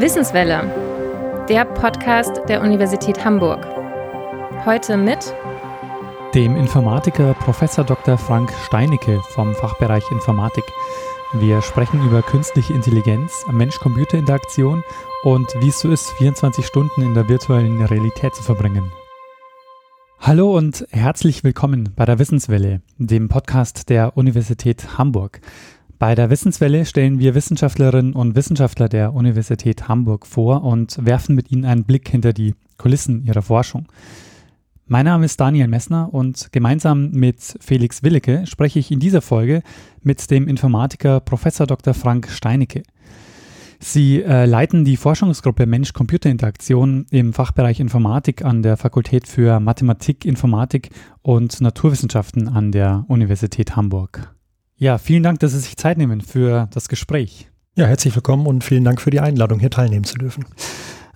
Wissenswelle, der Podcast der Universität Hamburg. Heute mit dem Informatiker Prof. Dr. Frank Steinecke vom Fachbereich Informatik. Wir sprechen über künstliche Intelligenz, Mensch-Computer-Interaktion und wie es so ist, 24 Stunden in der virtuellen Realität zu verbringen. Hallo und herzlich willkommen bei der Wissenswelle, dem Podcast der Universität Hamburg. Bei der Wissenswelle stellen wir Wissenschaftlerinnen und Wissenschaftler der Universität Hamburg vor und werfen mit ihnen einen Blick hinter die Kulissen ihrer Forschung. Mein Name ist Daniel Messner und gemeinsam mit Felix Willecke spreche ich in dieser Folge mit dem Informatiker Prof. Dr. Frank Steinecke. Sie äh, leiten die Forschungsgruppe Mensch-Computer-Interaktion im Fachbereich Informatik an der Fakultät für Mathematik, Informatik und Naturwissenschaften an der Universität Hamburg. Ja, vielen Dank, dass Sie sich Zeit nehmen für das Gespräch. Ja, herzlich willkommen und vielen Dank für die Einladung, hier teilnehmen zu dürfen.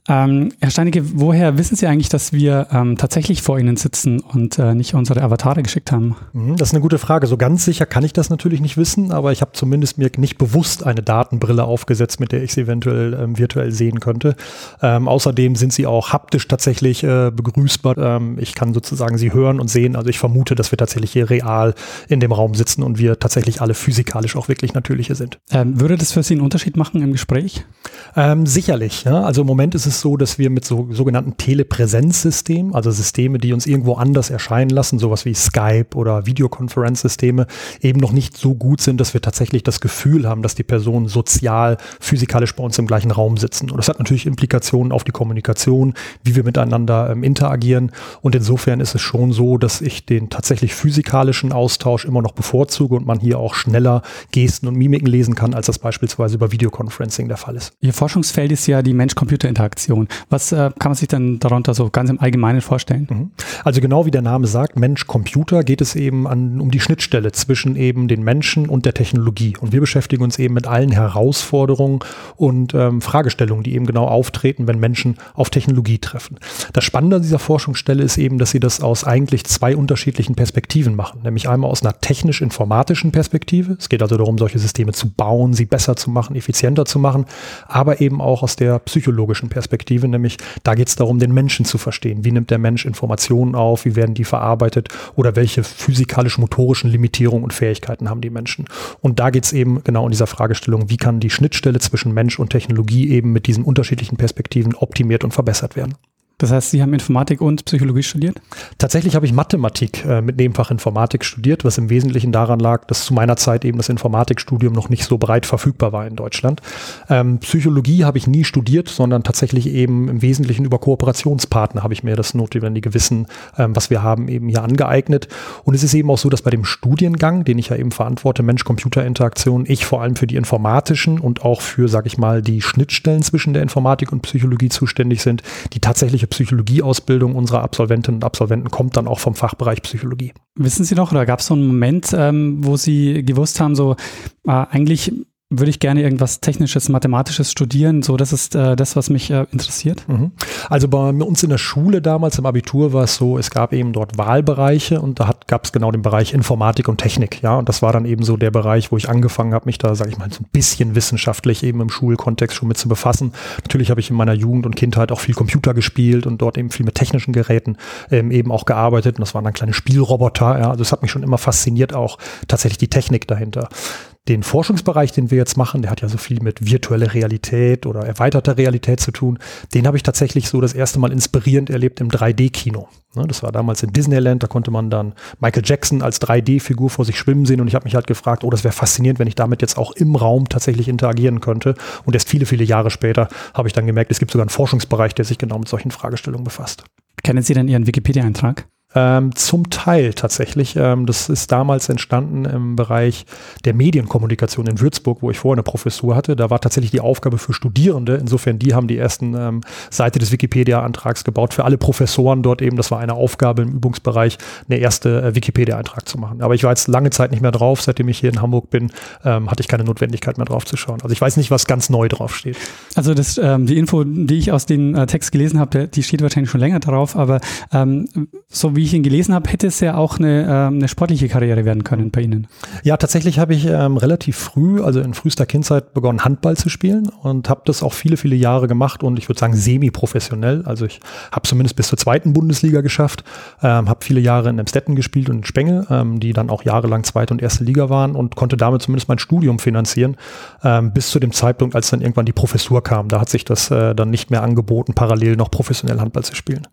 Ähm, Herr Steinecke, woher wissen Sie eigentlich, dass wir ähm, tatsächlich vor Ihnen sitzen und äh, nicht unsere Avatare geschickt haben? Mhm, das ist eine gute Frage. So ganz sicher kann ich das natürlich nicht wissen, aber ich habe zumindest mir nicht bewusst eine Datenbrille aufgesetzt, mit der ich sie eventuell ähm, virtuell sehen könnte. Ähm, außerdem sind sie auch haptisch tatsächlich äh, begrüßbar. Ähm, ich kann sozusagen sie hören und sehen. Also ich vermute, dass wir tatsächlich hier real in dem Raum sitzen und wir tatsächlich alle physikalisch auch wirklich natürliche sind. Ähm, würde das für Sie einen Unterschied machen im Gespräch? sicherlich. Ja. Also im Moment ist es es so, dass wir mit so sogenannten Telepräsenzsystemen, also Systeme, die uns irgendwo anders erscheinen lassen, sowas wie Skype oder Videokonferenzsysteme, eben noch nicht so gut sind, dass wir tatsächlich das Gefühl haben, dass die Personen sozial, physikalisch bei uns im gleichen Raum sitzen. Und das hat natürlich Implikationen auf die Kommunikation, wie wir miteinander ähm, interagieren. Und insofern ist es schon so, dass ich den tatsächlich physikalischen Austausch immer noch bevorzuge und man hier auch schneller Gesten und Mimiken lesen kann, als das beispielsweise über Videoconferencing der Fall ist. Ihr Forschungsfeld ist ja die Mensch-Computer-Interaktion. Kommunikation. Was äh, kann man sich denn darunter so ganz im Allgemeinen vorstellen? Mhm. Also genau wie der Name sagt, Mensch-Computer geht es eben an, um die Schnittstelle zwischen eben den Menschen und der Technologie. Und wir beschäftigen uns eben mit allen Herausforderungen und ähm, Fragestellungen, die eben genau auftreten, wenn Menschen auf Technologie treffen. Das Spannende an dieser Forschungsstelle ist eben, dass sie das aus eigentlich zwei unterschiedlichen Perspektiven machen. Nämlich einmal aus einer technisch-informatischen Perspektive. Es geht also darum, solche Systeme zu bauen, sie besser zu machen, effizienter zu machen, aber eben auch aus der psychologischen Perspektive. Perspektive, nämlich da geht es darum, den Menschen zu verstehen. Wie nimmt der Mensch Informationen auf, wie werden die verarbeitet oder welche physikalisch-motorischen Limitierungen und Fähigkeiten haben die Menschen. Und da geht es eben genau in dieser Fragestellung, wie kann die Schnittstelle zwischen Mensch und Technologie eben mit diesen unterschiedlichen Perspektiven optimiert und verbessert werden. Das heißt, Sie haben Informatik und Psychologie studiert? Tatsächlich habe ich Mathematik äh, mit Nebenfach Informatik studiert, was im Wesentlichen daran lag, dass zu meiner Zeit eben das Informatikstudium noch nicht so breit verfügbar war in Deutschland. Ähm, Psychologie habe ich nie studiert, sondern tatsächlich eben im Wesentlichen über Kooperationspartner habe ich mir das notwendige Wissen, ähm, was wir haben, eben hier angeeignet. Und es ist eben auch so, dass bei dem Studiengang, den ich ja eben verantworte, Mensch-Computer-Interaktion, ich vor allem für die informatischen und auch für, sage ich mal, die Schnittstellen zwischen der Informatik und Psychologie zuständig sind, die tatsächlich eigentliche Psychologieausbildung unserer Absolventinnen und Absolventen kommt dann auch vom Fachbereich Psychologie. Wissen Sie noch, oder gab es so einen Moment, ähm, wo Sie gewusst haben, so äh, eigentlich würde ich gerne irgendwas Technisches, Mathematisches studieren. So, das ist äh, das, was mich äh, interessiert. Mhm. Also bei uns in der Schule damals im Abitur war es so, es gab eben dort Wahlbereiche und da gab es genau den Bereich Informatik und Technik. Ja, und das war dann eben so der Bereich, wo ich angefangen habe, mich da, sage ich mal, so ein bisschen wissenschaftlich eben im Schulkontext schon mit zu befassen. Natürlich habe ich in meiner Jugend und Kindheit auch viel Computer gespielt und dort eben viel mit technischen Geräten ähm, eben auch gearbeitet. Und das waren dann kleine Spielroboter. Ja, also es hat mich schon immer fasziniert, auch tatsächlich die Technik dahinter den Forschungsbereich, den wir jetzt machen, der hat ja so viel mit virtueller Realität oder erweiterter Realität zu tun, den habe ich tatsächlich so das erste Mal inspirierend erlebt im 3D-Kino. Ne, das war damals in Disneyland, da konnte man dann Michael Jackson als 3D-Figur vor sich schwimmen sehen und ich habe mich halt gefragt, oh, das wäre faszinierend, wenn ich damit jetzt auch im Raum tatsächlich interagieren könnte. Und erst viele, viele Jahre später habe ich dann gemerkt, es gibt sogar einen Forschungsbereich, der sich genau mit solchen Fragestellungen befasst. Kennen Sie denn Ihren Wikipedia-Eintrag? Ähm, zum Teil tatsächlich. Ähm, das ist damals entstanden im Bereich der Medienkommunikation in Würzburg, wo ich vorher eine Professur hatte. Da war tatsächlich die Aufgabe für Studierende. Insofern, die haben die ersten ähm, Seite des Wikipedia-Antrags gebaut. Für alle Professoren dort eben, das war eine Aufgabe im Übungsbereich, eine erste äh, Wikipedia-Eintrag zu machen. Aber ich war jetzt lange Zeit nicht mehr drauf. Seitdem ich hier in Hamburg bin, ähm, hatte ich keine Notwendigkeit mehr drauf zu schauen. Also ich weiß nicht, was ganz neu drauf steht. Also das, ähm, die Info, die ich aus dem äh, Text gelesen habe, die steht wahrscheinlich schon länger drauf. Aber ähm, so wie wie ich ihn gelesen habe, hätte es ja auch eine, äh, eine sportliche Karriere werden können bei Ihnen. Ja, tatsächlich habe ich ähm, relativ früh, also in frühester Kindzeit, begonnen, Handball zu spielen und habe das auch viele, viele Jahre gemacht und ich würde sagen semi-professionell. Also ich habe zumindest bis zur zweiten Bundesliga geschafft, ähm, habe viele Jahre in Emstetten gespielt und in Spenge, ähm, die dann auch jahrelang zweite und erste Liga waren und konnte damit zumindest mein Studium finanzieren, ähm, bis zu dem Zeitpunkt, als dann irgendwann die Professur kam. Da hat sich das äh, dann nicht mehr angeboten, parallel noch professionell Handball zu spielen.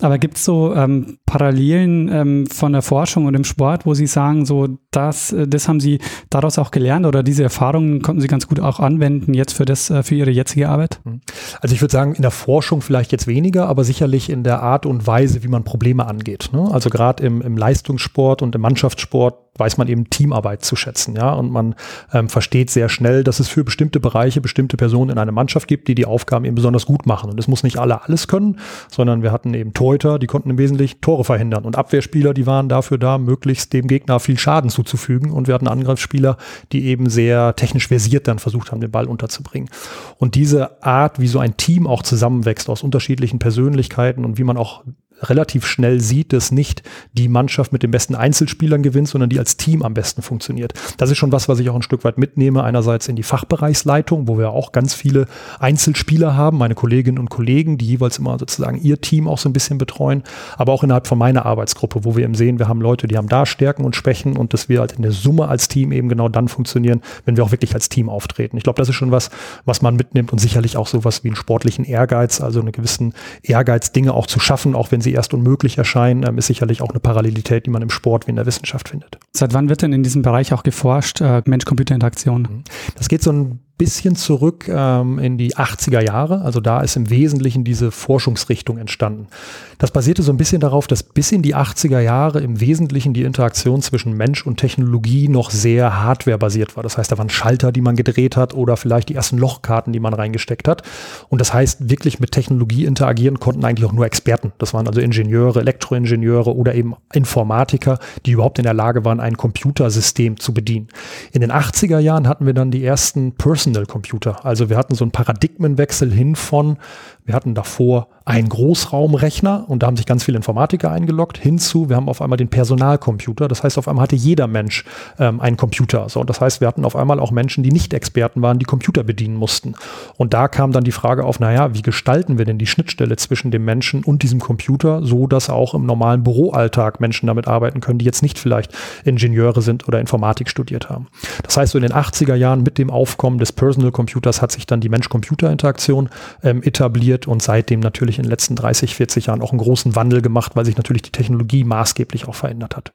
Aber gibt es so ähm, Parallelen ähm, von der Forschung und im Sport, wo Sie sagen, so das, äh, das haben Sie daraus auch gelernt oder diese Erfahrungen konnten Sie ganz gut auch anwenden jetzt für das, äh, für Ihre jetzige Arbeit? Mhm. Also ich würde sagen, in der Forschung vielleicht jetzt weniger, aber sicherlich in der Art und Weise, wie man Probleme angeht. Ne? Also gerade im, im Leistungssport und im Mannschaftssport weiß man eben Teamarbeit zu schätzen, ja, und man ähm, versteht sehr schnell, dass es für bestimmte Bereiche bestimmte Personen in einer Mannschaft gibt, die die Aufgaben eben besonders gut machen. Und es muss nicht alle alles können, sondern wir hatten eben Torhüter, die konnten im Wesentlichen Tore verhindern und Abwehrspieler, die waren dafür da, möglichst dem Gegner viel Schaden zuzufügen. Und wir hatten Angriffsspieler, die eben sehr technisch versiert dann versucht haben, den Ball unterzubringen. Und diese Art, wie so ein Team auch zusammenwächst aus unterschiedlichen Persönlichkeiten und wie man auch relativ schnell sieht, dass nicht die Mannschaft mit den besten Einzelspielern gewinnt, sondern die als Team am besten funktioniert. Das ist schon was, was ich auch ein Stück weit mitnehme. Einerseits in die Fachbereichsleitung, wo wir auch ganz viele Einzelspieler haben, meine Kolleginnen und Kollegen, die jeweils immer sozusagen ihr Team auch so ein bisschen betreuen, aber auch innerhalb von meiner Arbeitsgruppe, wo wir eben sehen, wir haben Leute, die haben da Stärken und Schwächen und dass wir halt in der Summe als Team eben genau dann funktionieren, wenn wir auch wirklich als Team auftreten. Ich glaube, das ist schon was, was man mitnimmt und sicherlich auch sowas wie einen sportlichen Ehrgeiz, also einen gewissen Ehrgeiz, Dinge auch zu schaffen, auch wenn sie erst unmöglich erscheinen, ähm, ist sicherlich auch eine Parallelität, die man im Sport wie in der Wissenschaft findet. Seit wann wird denn in diesem Bereich auch geforscht, äh, Mensch-Computer-Interaktion? Mhm. Das geht so ein bisschen zurück ähm, in die 80er Jahre. Also da ist im Wesentlichen diese Forschungsrichtung entstanden. Das basierte so ein bisschen darauf, dass bis in die 80er Jahre im Wesentlichen die Interaktion zwischen Mensch und Technologie noch sehr hardwarebasiert war. Das heißt, da waren Schalter, die man gedreht hat oder vielleicht die ersten Lochkarten, die man reingesteckt hat. Und das heißt, wirklich mit Technologie interagieren konnten eigentlich auch nur Experten. Das waren also Ingenieure, Elektroingenieure oder eben Informatiker, die überhaupt in der Lage waren, ein Computersystem zu bedienen. In den 80er Jahren hatten wir dann die ersten Person Personal Computer. Also wir hatten so einen Paradigmenwechsel hin von, wir hatten davor einen Großraumrechner und da haben sich ganz viele Informatiker eingeloggt, hinzu, wir haben auf einmal den Personalcomputer. Das heißt, auf einmal hatte jeder Mensch ähm, einen Computer. So, und das heißt, wir hatten auf einmal auch Menschen, die nicht Experten waren, die Computer bedienen mussten. Und da kam dann die Frage auf, naja, wie gestalten wir denn die Schnittstelle zwischen dem Menschen und diesem Computer, so dass auch im normalen Büroalltag Menschen damit arbeiten können, die jetzt nicht vielleicht Ingenieure sind oder Informatik studiert haben. Das heißt, so in den 80er Jahren mit dem Aufkommen des Personal Computers hat sich dann die Mensch-Computer-Interaktion ähm, etabliert und seitdem natürlich natürlich in den letzten 30, 40 Jahren auch einen großen Wandel gemacht, weil sich natürlich die Technologie maßgeblich auch verändert hat.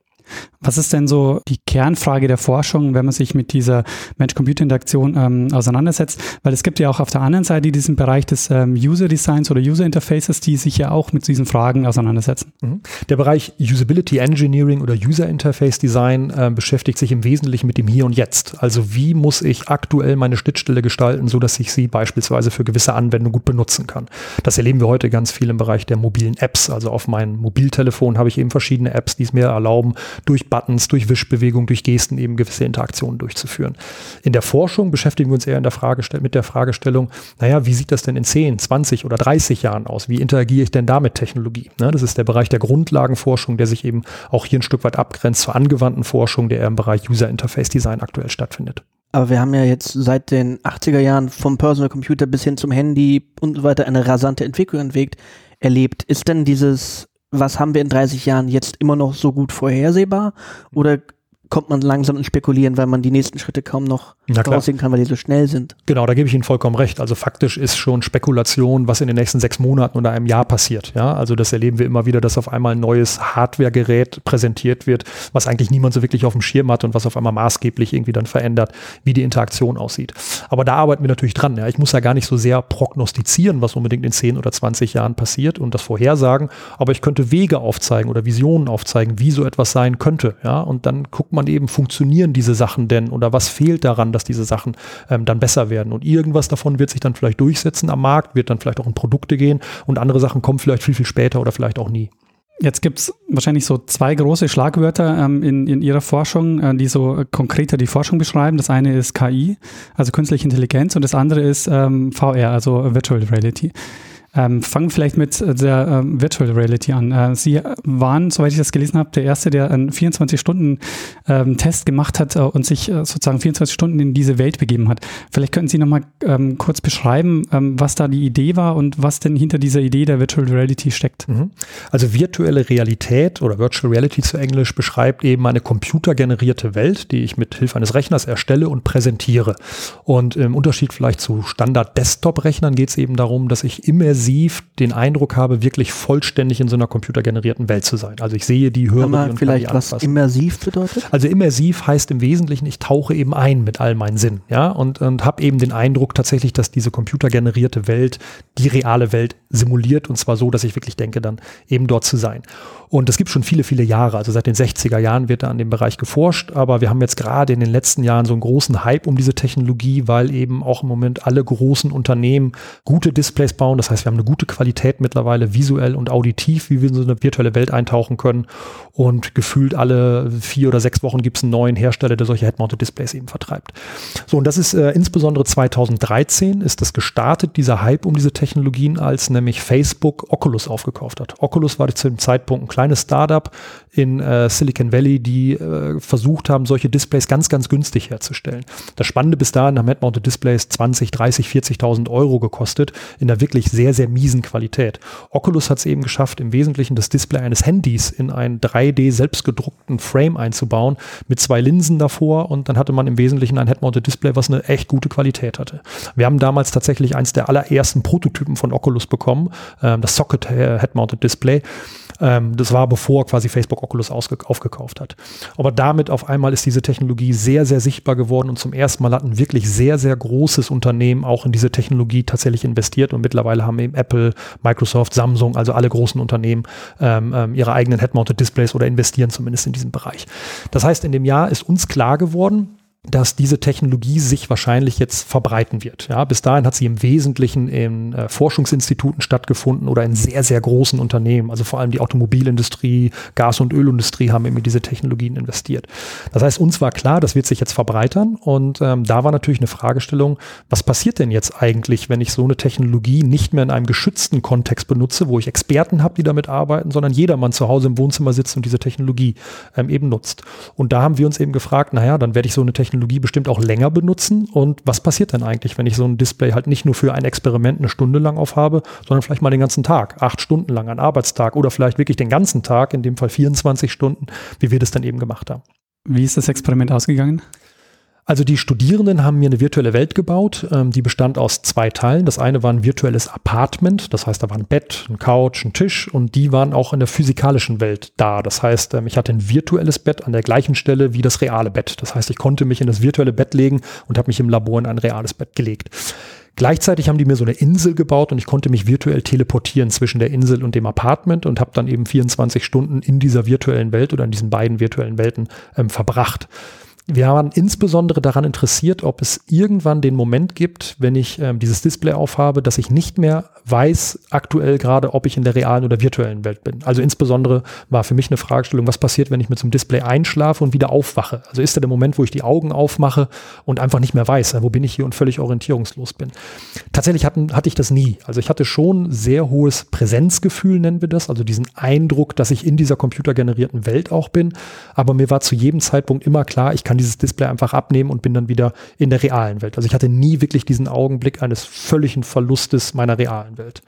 Was ist denn so die Kernfrage der Forschung, wenn man sich mit dieser Mensch-Computer-Interaktion ähm, auseinandersetzt? Weil es gibt ja auch auf der anderen Seite diesen Bereich des ähm, User-Designs oder User-Interfaces, die sich ja auch mit diesen Fragen auseinandersetzen. Mhm. Der Bereich Usability Engineering oder User-Interface-Design äh, beschäftigt sich im Wesentlichen mit dem Hier und Jetzt. Also wie muss ich aktuell meine Schnittstelle gestalten, sodass ich sie beispielsweise für gewisse Anwendungen gut benutzen kann. Das erleben wir heute ganz viel im Bereich der mobilen Apps. Also auf meinem Mobiltelefon habe ich eben verschiedene Apps, die es mir erlauben, durch Buttons, durch Wischbewegung, durch Gesten eben gewisse Interaktionen durchzuführen. In der Forschung beschäftigen wir uns eher in der mit der Fragestellung, naja, wie sieht das denn in 10, 20 oder 30 Jahren aus? Wie interagiere ich denn da mit Technologie? Ne, das ist der Bereich der Grundlagenforschung, der sich eben auch hier ein Stück weit abgrenzt zur angewandten Forschung, der eher im Bereich User Interface Design aktuell stattfindet. Aber wir haben ja jetzt seit den 80er Jahren vom Personal Computer bis hin zum Handy und so weiter eine rasante Entwicklung entwegt, erlebt. Ist denn dieses was haben wir in 30 Jahren jetzt immer noch so gut vorhersehbar? Oder kommt man langsam ins Spekulieren, weil man die nächsten Schritte kaum noch voraussehen kann, weil die so schnell sind. Genau, da gebe ich Ihnen vollkommen recht. Also faktisch ist schon Spekulation, was in den nächsten sechs Monaten oder einem Jahr passiert. Ja, also das erleben wir immer wieder, dass auf einmal ein neues Hardware-Gerät präsentiert wird, was eigentlich niemand so wirklich auf dem Schirm hat und was auf einmal maßgeblich irgendwie dann verändert, wie die Interaktion aussieht. Aber da arbeiten wir natürlich dran. Ja, ich muss ja gar nicht so sehr prognostizieren, was unbedingt in 10 oder 20 Jahren passiert und das vorhersagen, aber ich könnte Wege aufzeigen oder Visionen aufzeigen, wie so etwas sein könnte. Ja, und dann guckt man man eben, funktionieren diese Sachen denn oder was fehlt daran, dass diese Sachen ähm, dann besser werden. Und irgendwas davon wird sich dann vielleicht durchsetzen am Markt, wird dann vielleicht auch in Produkte gehen und andere Sachen kommen vielleicht viel, viel später oder vielleicht auch nie. Jetzt gibt es wahrscheinlich so zwei große Schlagwörter ähm, in, in Ihrer Forschung, äh, die so konkreter die Forschung beschreiben. Das eine ist KI, also künstliche Intelligenz, und das andere ist ähm, VR, also Virtual Reality. Ähm, fangen vielleicht mit äh, der ähm, Virtual Reality an. Äh, Sie waren, soweit ich das gelesen habe, der Erste, der einen 24-Stunden-Test ähm, gemacht hat äh, und sich äh, sozusagen 24 Stunden in diese Welt begeben hat. Vielleicht könnten Sie nochmal ähm, kurz beschreiben, ähm, was da die Idee war und was denn hinter dieser Idee der Virtual Reality steckt. Mhm. Also virtuelle Realität oder Virtual Reality zu Englisch beschreibt eben eine computergenerierte Welt, die ich mit Hilfe eines Rechners erstelle und präsentiere. Und im Unterschied vielleicht zu Standard-Desktop-Rechnern geht es eben darum, dass ich immersiv den Eindruck habe, wirklich vollständig in so einer computergenerierten Welt zu sein. Also ich sehe die, höre die und vielleicht kann die was immersiv bedeutet? Also immersiv heißt im Wesentlichen, ich tauche eben ein mit all meinen Sinnen, ja, und, und habe eben den Eindruck tatsächlich, dass diese computergenerierte Welt die reale Welt simuliert und zwar so, dass ich wirklich denke, dann eben dort zu sein. Und es gibt schon viele, viele Jahre. Also seit den 60er Jahren wird da an dem Bereich geforscht. Aber wir haben jetzt gerade in den letzten Jahren so einen großen Hype um diese Technologie, weil eben auch im Moment alle großen Unternehmen gute Displays bauen. Das heißt, wir haben eine gute Qualität mittlerweile visuell und auditiv, wie wir in so eine virtuelle Welt eintauchen können. Und gefühlt alle vier oder sechs Wochen gibt es einen neuen Hersteller, der solche Head-Mounted Displays eben vertreibt. So, und das ist äh, insbesondere 2013 ist das gestartet, dieser Hype um diese Technologien, als nämlich Facebook Oculus aufgekauft hat. Oculus war zu dem Zeitpunkt ein kleines Startup in äh, Silicon Valley, die äh, versucht haben, solche Displays ganz, ganz günstig herzustellen. Das Spannende bis dahin haben Head-Mounted Displays 20, 30, 40.000 Euro gekostet in einer wirklich sehr, sehr miesen Qualität. Oculus hat es eben geschafft, im Wesentlichen das Display eines Handys in einen 3D selbstgedruckten Frame einzubauen mit zwei Linsen davor und dann hatte man im Wesentlichen ein Head-Mounted Display, was eine echt gute Qualität hatte. Wir haben damals tatsächlich eins der allerersten Prototypen von Oculus bekommen, äh, das Socket Head-Mounted Display. Ähm, das war bevor quasi Facebook Oculus aufgekauft hat. Aber damit auf einmal ist diese Technologie sehr, sehr sichtbar geworden und zum ersten Mal hat ein wirklich sehr, sehr großes Unternehmen auch in diese Technologie tatsächlich investiert und mittlerweile haben eben Apple, Microsoft, Samsung, also alle großen Unternehmen ähm, ähm, ihre eigenen Head-Mounted Displays oder investieren zumindest in diesen Bereich. Das heißt, in dem Jahr ist uns klar geworden, dass diese Technologie sich wahrscheinlich jetzt verbreiten wird. Ja, bis dahin hat sie im Wesentlichen in äh, Forschungsinstituten stattgefunden oder in sehr, sehr großen Unternehmen. Also vor allem die Automobilindustrie, Gas- und Ölindustrie haben in diese Technologien investiert. Das heißt, uns war klar, das wird sich jetzt verbreitern. Und ähm, da war natürlich eine Fragestellung, was passiert denn jetzt eigentlich, wenn ich so eine Technologie nicht mehr in einem geschützten Kontext benutze, wo ich Experten habe, die damit arbeiten, sondern jedermann zu Hause im Wohnzimmer sitzt und diese Technologie ähm, eben nutzt. Und da haben wir uns eben gefragt, naja, dann werde ich so eine Technologie Technologie bestimmt auch länger benutzen. Und was passiert denn eigentlich, wenn ich so ein Display halt nicht nur für ein Experiment eine Stunde lang aufhabe, sondern vielleicht mal den ganzen Tag, acht Stunden lang, einen Arbeitstag oder vielleicht wirklich den ganzen Tag, in dem Fall 24 Stunden, wie wir das dann eben gemacht haben. Wie ist das Experiment ausgegangen? Also die Studierenden haben mir eine virtuelle Welt gebaut, ähm, die bestand aus zwei Teilen. Das eine war ein virtuelles Apartment, das heißt, da war ein Bett, ein Couch, ein Tisch und die waren auch in der physikalischen Welt da. Das heißt, ähm, ich hatte ein virtuelles Bett an der gleichen Stelle wie das reale Bett. Das heißt, ich konnte mich in das virtuelle Bett legen und habe mich im Labor in ein reales Bett gelegt. Gleichzeitig haben die mir so eine Insel gebaut und ich konnte mich virtuell teleportieren zwischen der Insel und dem Apartment und habe dann eben 24 Stunden in dieser virtuellen Welt oder in diesen beiden virtuellen Welten ähm, verbracht. Wir waren insbesondere daran interessiert, ob es irgendwann den Moment gibt, wenn ich ähm, dieses Display aufhabe, dass ich nicht mehr weiß aktuell gerade, ob ich in der realen oder virtuellen Welt bin. Also insbesondere war für mich eine Fragestellung, was passiert, wenn ich mit so einem Display einschlafe und wieder aufwache? Also ist da der Moment, wo ich die Augen aufmache und einfach nicht mehr weiß, wo bin ich hier und völlig orientierungslos bin. Tatsächlich hatten, hatte ich das nie. Also ich hatte schon sehr hohes Präsenzgefühl, nennen wir das, also diesen Eindruck, dass ich in dieser computergenerierten Welt auch bin. Aber mir war zu jedem Zeitpunkt immer klar, ich kann dieses Display einfach abnehmen und bin dann wieder in der realen Welt. Also ich hatte nie wirklich diesen Augenblick eines völligen Verlustes meiner realen Welt.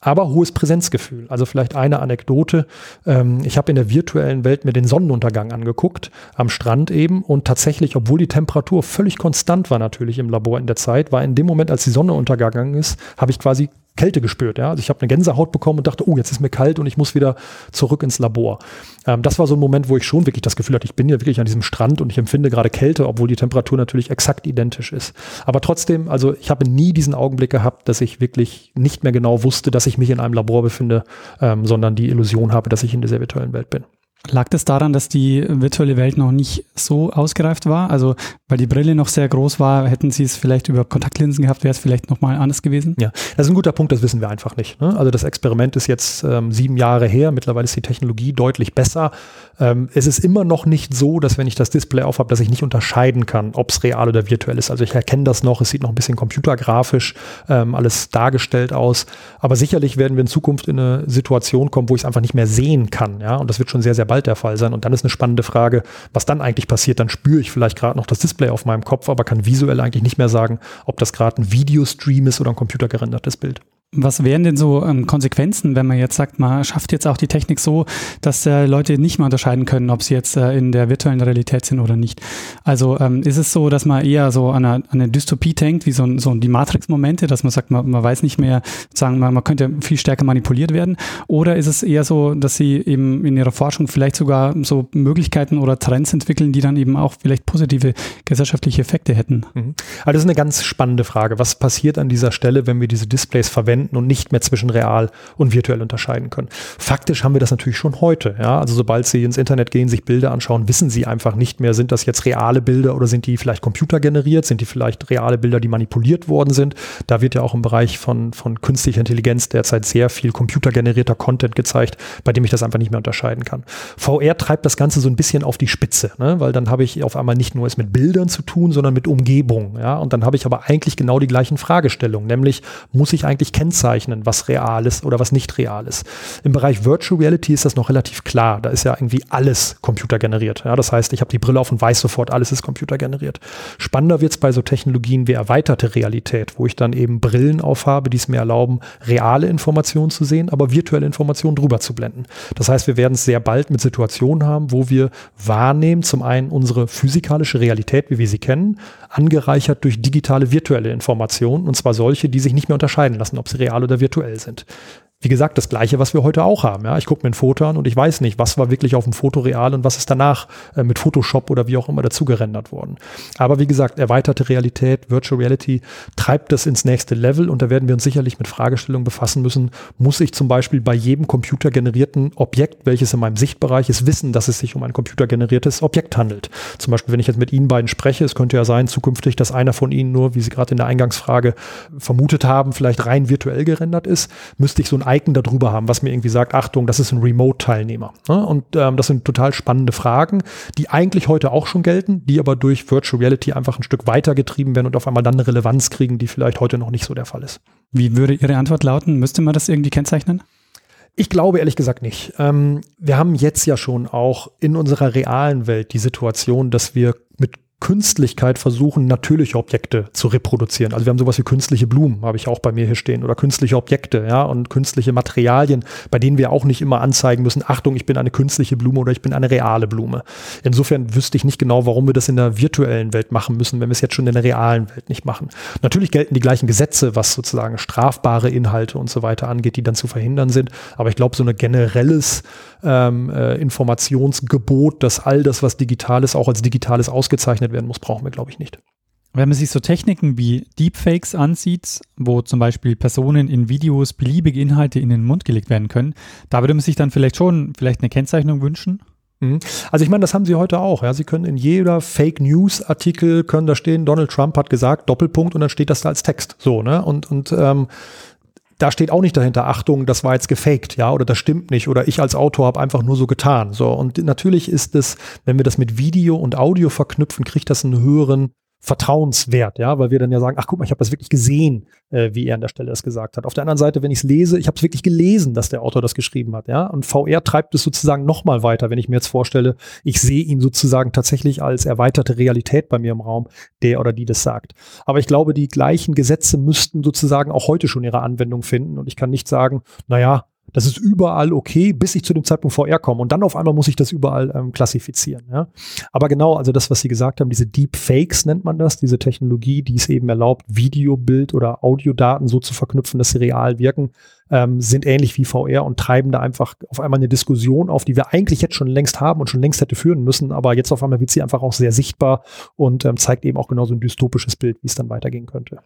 Aber hohes Präsenzgefühl. Also vielleicht eine Anekdote. Ähm, ich habe in der virtuellen Welt mir den Sonnenuntergang angeguckt, am Strand eben. Und tatsächlich, obwohl die Temperatur völlig konstant war natürlich im Labor in der Zeit, war in dem Moment, als die Sonne untergegangen ist, habe ich quasi Kälte gespürt. Ja? Also ich habe eine Gänsehaut bekommen und dachte, oh, jetzt ist mir kalt und ich muss wieder zurück ins Labor. Ähm, das war so ein Moment, wo ich schon wirklich das Gefühl hatte, ich bin ja wirklich an diesem Strand und ich empfinde gerade Kälte, obwohl die Temperatur natürlich exakt identisch ist. Aber trotzdem, also ich habe nie diesen Augenblick gehabt, dass ich wirklich nicht mehr genau wusste, dass ich mich in einem Labor befinde, ähm, sondern die Illusion habe, dass ich in dieser virtuellen Welt bin. Lag das daran, dass die virtuelle Welt noch nicht so ausgereift war? Also, weil die Brille noch sehr groß war, hätten sie es vielleicht über Kontaktlinsen gehabt, wäre es vielleicht nochmal anders gewesen? Ja, das ist ein guter Punkt, das wissen wir einfach nicht. Ne? Also, das Experiment ist jetzt ähm, sieben Jahre her. Mittlerweile ist die Technologie deutlich besser. Ähm, es ist immer noch nicht so, dass wenn ich das Display aufhabe, dass ich nicht unterscheiden kann, ob es real oder virtuell ist. Also, ich erkenne das noch. Es sieht noch ein bisschen computergrafisch ähm, alles dargestellt aus. Aber sicherlich werden wir in Zukunft in eine Situation kommen, wo ich es einfach nicht mehr sehen kann. Ja, und das wird schon sehr, sehr bald der Fall sein. Und dann ist eine spannende Frage, was dann eigentlich passiert. Dann spüre ich vielleicht gerade noch das Display auf meinem Kopf, aber kann visuell eigentlich nicht mehr sagen, ob das gerade ein Videostream ist oder ein computergerendertes Bild. Was wären denn so ähm, Konsequenzen, wenn man jetzt sagt, man schafft jetzt auch die Technik so, dass äh, Leute nicht mehr unterscheiden können, ob sie jetzt äh, in der virtuellen Realität sind oder nicht? Also ähm, ist es so, dass man eher so an eine, an eine Dystopie denkt, wie so, so die Matrix-Momente, dass man sagt, man, man weiß nicht mehr, sagen man, man könnte viel stärker manipuliert werden? Oder ist es eher so, dass sie eben in ihrer Forschung vielleicht sogar so Möglichkeiten oder Trends entwickeln, die dann eben auch vielleicht positive gesellschaftliche Effekte hätten? Mhm. Also das ist eine ganz spannende Frage. Was passiert an dieser Stelle, wenn wir diese Displays verwenden? Verwenden und nicht mehr zwischen real und virtuell unterscheiden können. Faktisch haben wir das natürlich schon heute. Ja? Also sobald Sie ins Internet gehen, sich Bilder anschauen, wissen Sie einfach nicht mehr, sind das jetzt reale Bilder oder sind die vielleicht computergeneriert, sind die vielleicht reale Bilder, die manipuliert worden sind. Da wird ja auch im Bereich von, von künstlicher Intelligenz derzeit sehr viel computergenerierter Content gezeigt, bei dem ich das einfach nicht mehr unterscheiden kann. VR treibt das Ganze so ein bisschen auf die Spitze, ne? weil dann habe ich auf einmal nicht nur es mit Bildern zu tun, sondern mit Umgebung. Ja? Und dann habe ich aber eigentlich genau die gleichen Fragestellungen, nämlich muss ich eigentlich kennzeichnen, kennzeichnen, was real ist oder was nicht real ist. Im Bereich Virtual Reality ist das noch relativ klar. Da ist ja irgendwie alles computergeneriert. Ja, das heißt, ich habe die Brille auf und weiß sofort, alles ist computergeneriert. Spannender wird es bei so Technologien wie erweiterte Realität, wo ich dann eben Brillen aufhabe, die es mir erlauben, reale Informationen zu sehen, aber virtuelle Informationen drüber zu blenden. Das heißt, wir werden es sehr bald mit Situationen haben, wo wir wahrnehmen, zum einen unsere physikalische Realität, wie wir sie kennen, angereichert durch digitale virtuelle Informationen, und zwar solche, die sich nicht mehr unterscheiden lassen, ob sie real oder virtuell sind wie gesagt, das Gleiche, was wir heute auch haben. Ja, ich gucke mir ein Foto an und ich weiß nicht, was war wirklich auf dem Foto real und was ist danach äh, mit Photoshop oder wie auch immer dazu gerendert worden. Aber wie gesagt, erweiterte Realität, Virtual Reality treibt das ins nächste Level und da werden wir uns sicherlich mit Fragestellungen befassen müssen. Muss ich zum Beispiel bei jedem computergenerierten Objekt, welches in meinem Sichtbereich ist, wissen, dass es sich um ein computergeneriertes Objekt handelt? Zum Beispiel, wenn ich jetzt mit Ihnen beiden spreche, es könnte ja sein, zukünftig, dass einer von Ihnen nur, wie Sie gerade in der Eingangsfrage vermutet haben, vielleicht rein virtuell gerendert ist, müsste ich so ein Icon darüber haben, was mir irgendwie sagt, Achtung, das ist ein Remote-Teilnehmer. Ne? Und ähm, das sind total spannende Fragen, die eigentlich heute auch schon gelten, die aber durch Virtual Reality einfach ein Stück weiter getrieben werden und auf einmal dann eine Relevanz kriegen, die vielleicht heute noch nicht so der Fall ist. Wie würde Ihre Antwort lauten? Müsste man das irgendwie kennzeichnen? Ich glaube ehrlich gesagt nicht. Ähm, wir haben jetzt ja schon auch in unserer realen Welt die Situation, dass wir Künstlichkeit versuchen, natürliche Objekte zu reproduzieren. Also wir haben sowas wie künstliche Blumen, habe ich auch bei mir hier stehen, oder künstliche Objekte, ja, und künstliche Materialien, bei denen wir auch nicht immer anzeigen müssen, Achtung, ich bin eine künstliche Blume oder ich bin eine reale Blume. Insofern wüsste ich nicht genau, warum wir das in der virtuellen Welt machen müssen, wenn wir es jetzt schon in der realen Welt nicht machen. Natürlich gelten die gleichen Gesetze, was sozusagen strafbare Inhalte und so weiter angeht, die dann zu verhindern sind. Aber ich glaube, so ein generelles ähm, äh, Informationsgebot, dass all das, was digital ist, auch als digitales ausgezeichnet bezeichnet werden muss, brauchen wir, glaube ich, nicht. Wenn man sich so Techniken wie Deepfakes ansieht, wo zum Beispiel Personen in Videos beliebige Inhalte in den Mund gelegt werden können, da würde man sich dann vielleicht schon vielleicht eine Kennzeichnung wünschen. Mhm. Also ich meine, das haben Sie heute auch. Ja, Sie können in jeder Fake News Artikel können da stehen, Donald Trump hat gesagt Doppelpunkt und dann steht das da als Text. So ne und und ähm, da steht auch nicht dahinter, Achtung, das war jetzt gefaked, ja, oder das stimmt nicht, oder ich als Autor habe einfach nur so getan. So, und natürlich ist es, wenn wir das mit Video und Audio verknüpfen, kriegt das einen höheren Vertrauenswert, ja, weil wir dann ja sagen, ach guck mal, ich habe das wirklich gesehen, äh, wie er an der Stelle das gesagt hat. Auf der anderen Seite, wenn ich es lese, ich habe es wirklich gelesen, dass der Autor das geschrieben hat, ja, und VR treibt es sozusagen nochmal weiter, wenn ich mir jetzt vorstelle, ich sehe ihn sozusagen tatsächlich als erweiterte Realität bei mir im Raum, der oder die das sagt. Aber ich glaube, die gleichen Gesetze müssten sozusagen auch heute schon ihre Anwendung finden und ich kann nicht sagen, naja, das ist überall okay, bis ich zu dem Zeitpunkt VR komme. Und dann auf einmal muss ich das überall ähm, klassifizieren. Ja? Aber genau, also das, was Sie gesagt haben, diese Deep Fakes nennt man das, diese Technologie, die es eben erlaubt, Video, Bild oder Audiodaten so zu verknüpfen, dass sie real wirken, ähm, sind ähnlich wie VR und treiben da einfach auf einmal eine Diskussion auf, die wir eigentlich jetzt schon längst haben und schon längst hätte führen müssen. Aber jetzt auf einmal wird sie einfach auch sehr sichtbar und ähm, zeigt eben auch genau so ein dystopisches Bild, wie es dann weitergehen könnte.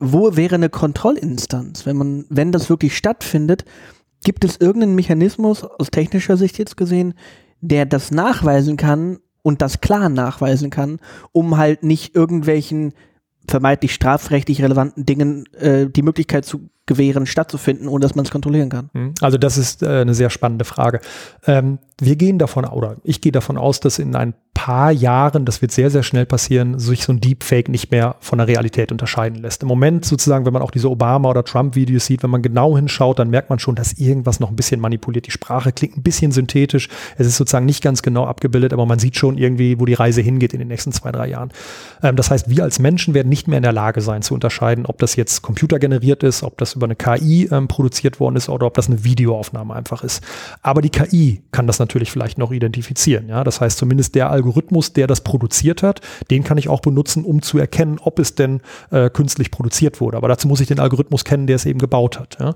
Wo wäre eine Kontrollinstanz, wenn man, wenn das wirklich stattfindet, Gibt es irgendeinen Mechanismus aus technischer Sicht jetzt gesehen, der das nachweisen kann und das klar nachweisen kann, um halt nicht irgendwelchen vermeintlich strafrechtlich relevanten Dingen äh, die Möglichkeit zu gewähren, stattzufinden, ohne dass man es kontrollieren kann. Mhm. Also das ist äh, eine sehr spannende Frage. Ähm, wir gehen davon, oder ich gehe davon aus, dass in ein paar Jahren, das wird sehr, sehr schnell passieren, sich so ein Deepfake nicht mehr von der Realität unterscheiden lässt. Im Moment sozusagen, wenn man auch diese Obama- oder Trump-Videos sieht, wenn man genau hinschaut, dann merkt man schon, dass irgendwas noch ein bisschen manipuliert. Die Sprache klingt ein bisschen synthetisch. Es ist sozusagen nicht ganz genau abgebildet, aber man sieht schon irgendwie, wo die Reise hingeht in den nächsten zwei, drei Jahren. Ähm, das heißt, wir als Menschen werden nicht mehr in der Lage sein zu unterscheiden, ob das jetzt computergeneriert ist, ob das über eine KI ähm, produziert worden ist oder ob das eine Videoaufnahme einfach ist. Aber die KI kann das natürlich vielleicht noch identifizieren. Ja? Das heißt, zumindest der Algorithmus, der das produziert hat, den kann ich auch benutzen, um zu erkennen, ob es denn äh, künstlich produziert wurde. Aber dazu muss ich den Algorithmus kennen, der es eben gebaut hat. Ja?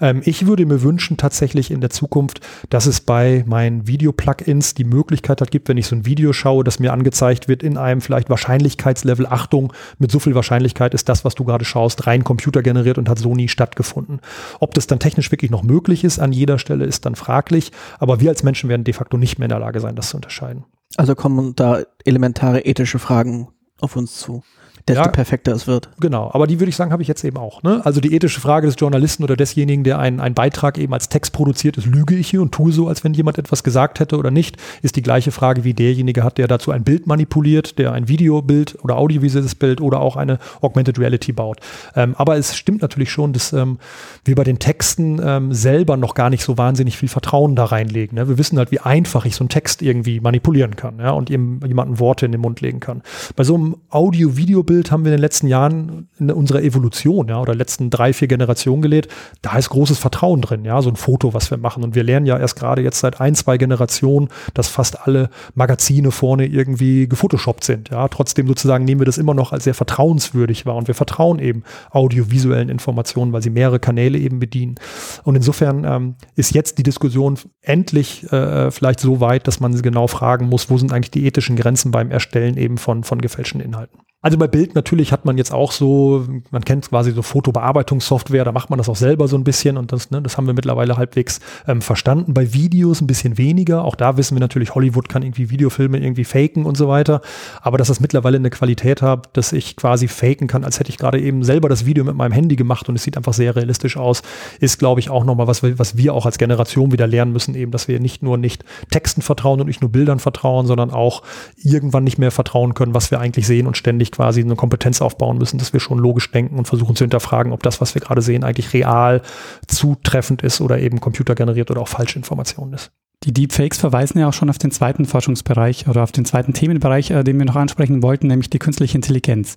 Ähm, ich würde mir wünschen, tatsächlich in der Zukunft, dass es bei meinen Video-Plugins die Möglichkeit hat, gibt, wenn ich so ein Video schaue, dass mir angezeigt wird in einem vielleicht Wahrscheinlichkeitslevel, Achtung, mit so viel Wahrscheinlichkeit ist das, was du gerade schaust, rein computergeneriert und hat so nie stattgefunden. Ob das dann technisch wirklich noch möglich ist an jeder Stelle, ist dann fraglich. Aber wir als Menschen werden de facto nicht mehr in der Lage sein, das zu unterscheiden. Also kommen da elementare ethische Fragen auf uns zu desto ja, perfekter es wird. Genau, aber die würde ich sagen, habe ich jetzt eben auch. Ne? Also die ethische Frage des Journalisten oder desjenigen, der einen, einen Beitrag eben als Text produziert ist, lüge ich hier und tue so, als wenn jemand etwas gesagt hätte oder nicht, ist die gleiche Frage wie derjenige hat, der dazu ein Bild manipuliert, der ein Videobild oder audiovisuelles Bild oder auch eine Augmented Reality baut. Ähm, aber es stimmt natürlich schon, dass ähm, wir bei den Texten ähm, selber noch gar nicht so wahnsinnig viel Vertrauen da reinlegen. Ne? Wir wissen halt, wie einfach ich so einen Text irgendwie manipulieren kann ja? und jemanden Worte in den Mund legen kann. Bei so einem Audio-Video-Bild Bild haben wir in den letzten Jahren in unserer Evolution, ja, oder letzten drei, vier Generationen gelebt. Da ist großes Vertrauen drin, ja, so ein Foto, was wir machen. Und wir lernen ja erst gerade jetzt seit ein, zwei Generationen, dass fast alle Magazine vorne irgendwie gefotoshoppt sind, ja. Trotzdem sozusagen nehmen wir das immer noch als sehr vertrauenswürdig wahr. Und wir vertrauen eben audiovisuellen Informationen, weil sie mehrere Kanäle eben bedienen. Und insofern ähm, ist jetzt die Diskussion endlich äh, vielleicht so weit, dass man genau fragen muss, wo sind eigentlich die ethischen Grenzen beim Erstellen eben von, von gefälschten Inhalten. Also bei Bild natürlich hat man jetzt auch so, man kennt quasi so Fotobearbeitungssoftware, da macht man das auch selber so ein bisschen und das, ne, das haben wir mittlerweile halbwegs ähm, verstanden. Bei Videos ein bisschen weniger. Auch da wissen wir natürlich, Hollywood kann irgendwie Videofilme irgendwie faken und so weiter. Aber dass das mittlerweile eine Qualität hat, dass ich quasi faken kann, als hätte ich gerade eben selber das Video mit meinem Handy gemacht und es sieht einfach sehr realistisch aus, ist, glaube ich, auch nochmal was, was wir auch als Generation wieder lernen müssen, eben, dass wir nicht nur nicht Texten vertrauen und nicht nur Bildern vertrauen, sondern auch irgendwann nicht mehr vertrauen können, was wir eigentlich sehen und ständig eigentlich quasi eine Kompetenz aufbauen müssen, dass wir schon logisch denken und versuchen zu hinterfragen, ob das, was wir gerade sehen, eigentlich real zutreffend ist oder eben computergeneriert oder auch falsche Informationen ist. Die Deepfakes verweisen ja auch schon auf den zweiten Forschungsbereich oder auf den zweiten Themenbereich, äh, den wir noch ansprechen wollten, nämlich die künstliche Intelligenz.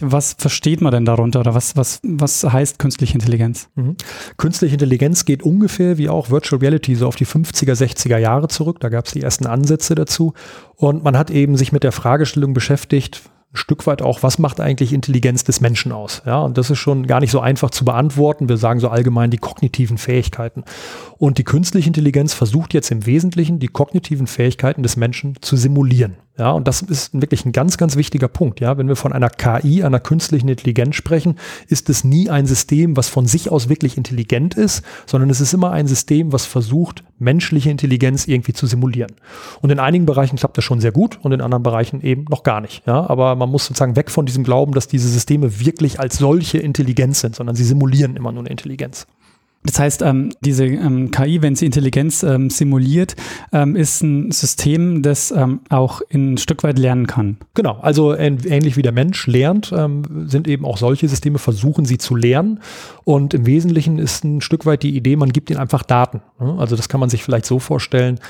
Was versteht man denn darunter oder was, was, was heißt künstliche Intelligenz? Mhm. Künstliche Intelligenz geht ungefähr wie auch Virtual Reality so auf die 50er, 60er Jahre zurück. Da gab es die ersten Ansätze dazu. Und man hat eben sich mit der Fragestellung beschäftigt, Stück weit auch, was macht eigentlich Intelligenz des Menschen aus? Ja, und das ist schon gar nicht so einfach zu beantworten. Wir sagen so allgemein die kognitiven Fähigkeiten. Und die künstliche Intelligenz versucht jetzt im Wesentlichen, die kognitiven Fähigkeiten des Menschen zu simulieren. Ja, und das ist wirklich ein ganz, ganz wichtiger Punkt. Ja, wenn wir von einer KI, einer künstlichen Intelligenz sprechen, ist es nie ein System, was von sich aus wirklich intelligent ist, sondern es ist immer ein System, was versucht, menschliche Intelligenz irgendwie zu simulieren. Und in einigen Bereichen klappt das schon sehr gut und in anderen Bereichen eben noch gar nicht. Ja, aber man muss sozusagen weg von diesem Glauben, dass diese Systeme wirklich als solche intelligent sind, sondern sie simulieren immer nur eine Intelligenz. Das heißt, ähm, diese ähm, KI, wenn sie Intelligenz ähm, simuliert, ähm, ist ein System, das ähm, auch ein Stück weit lernen kann. Genau, also ähnlich wie der Mensch lernt, ähm, sind eben auch solche Systeme, versuchen sie zu lernen. Und im Wesentlichen ist ein Stück weit die Idee, man gibt ihnen einfach Daten. Ne? Also das kann man sich vielleicht so vorstellen,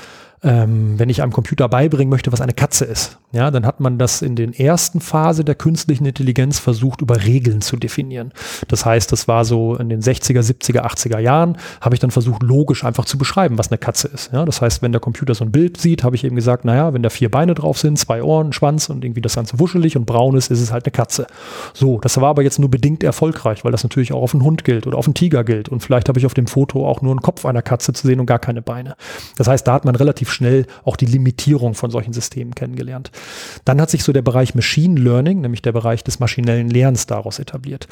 ähm, wenn ich einem Computer beibringen möchte, was eine Katze ist, ja, dann hat man das in den ersten Phase der künstlichen Intelligenz versucht, über Regeln zu definieren. Das heißt, das war so in den 60er, 70er, 80er Jahren, habe ich dann versucht, logisch einfach zu beschreiben, was eine Katze ist. Ja, das heißt, wenn der Computer so ein Bild sieht, habe ich eben gesagt, naja, wenn da vier Beine drauf sind, zwei Ohren, Schwanz und irgendwie das Ganze wuschelig und braun ist, ist es halt eine Katze. So, das war aber jetzt nur bedingt erfolgreich, weil das natürlich auch auf einen Hund gilt oder auf einen Tiger gilt. Und vielleicht habe ich auf dem Foto auch nur einen Kopf einer Katze zu sehen und gar keine Beine. Das heißt, da hat man relativ relativ schnell auch die Limitierung von solchen Systemen kennengelernt. Dann hat sich so der Bereich Machine Learning, nämlich der Bereich des maschinellen Lernens daraus etabliert.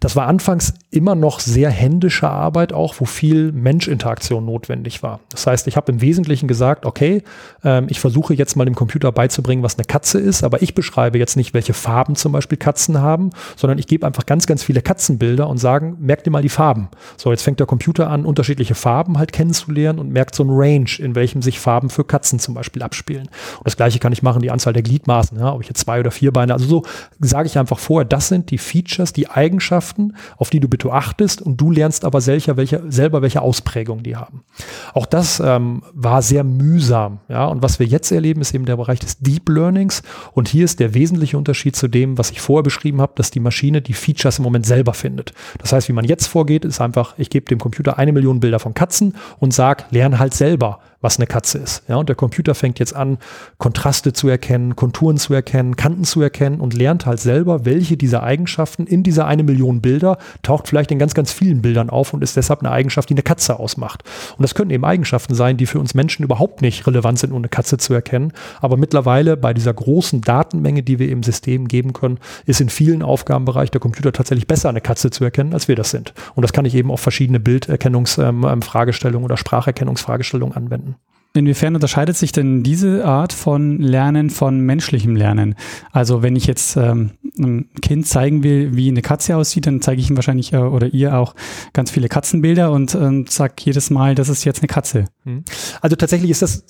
Das war anfangs immer noch sehr händische Arbeit auch, wo viel Menschinteraktion notwendig war. Das heißt, ich habe im Wesentlichen gesagt, okay, ähm, ich versuche jetzt mal dem Computer beizubringen, was eine Katze ist, aber ich beschreibe jetzt nicht, welche Farben zum Beispiel Katzen haben, sondern ich gebe einfach ganz, ganz viele Katzenbilder und sagen, merkt dir mal die Farben. So, jetzt fängt der Computer an, unterschiedliche Farben halt kennenzulernen und merkt so ein Range, in welchem sich Farben für Katzen zum Beispiel abspielen. Und das gleiche kann ich machen, die Anzahl der Gliedmaßen, ja, ob ich jetzt zwei oder vier Beine, also so sage ich einfach vorher, das sind die Features, die Eigenschaften, auf die du bitte achtest und du lernst aber selber, welche, selber welche Ausprägungen die haben. Auch das ähm, war sehr mühsam, ja, und was wir jetzt erleben, ist eben der Bereich des Deep Learnings und hier ist der wesentliche Unterschied zu dem, was ich vorher beschrieben habe, dass die Maschine die Features im Moment selber findet. Das heißt, wie man jetzt vorgeht, ist einfach, ich gebe dem Computer eine Million Bilder von Katzen und sage, lern halt selber, was eine Katze ist. Ja, und der Computer fängt jetzt an, Kontraste zu erkennen, Konturen zu erkennen, Kanten zu erkennen und lernt halt selber, welche dieser Eigenschaften in dieser eine Million Bilder taucht vielleicht in ganz, ganz vielen Bildern auf und ist deshalb eine Eigenschaft, die eine Katze ausmacht. Und das können eben Eigenschaften sein, die für uns Menschen überhaupt nicht relevant sind, um eine Katze zu erkennen. Aber mittlerweile bei dieser großen Datenmenge, die wir im System geben können, ist in vielen Aufgabenbereichen der Computer tatsächlich besser, eine Katze zu erkennen, als wir das sind. Und das kann ich eben auf verschiedene Bilderkennungsfragestellungen ähm, ähm oder Spracherkennungsfragestellungen anwenden. Inwiefern unterscheidet sich denn diese Art von Lernen von menschlichem Lernen? Also wenn ich jetzt ähm, einem Kind zeigen will, wie eine Katze aussieht, dann zeige ich ihm wahrscheinlich äh, oder ihr auch ganz viele Katzenbilder und ähm, sage jedes Mal, das ist jetzt eine Katze. Hm. Also tatsächlich ist das